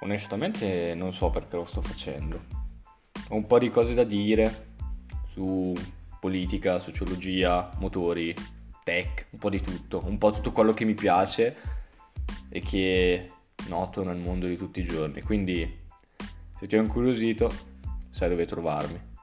Onestamente non so perché lo sto facendo. Ho un po' di cose da dire su politica, sociologia, motori, tech, un po' di tutto, un po' tutto quello che mi piace e che noto nel mondo di tutti i giorni. Quindi se ti ho incuriosito, sai dove trovarmi.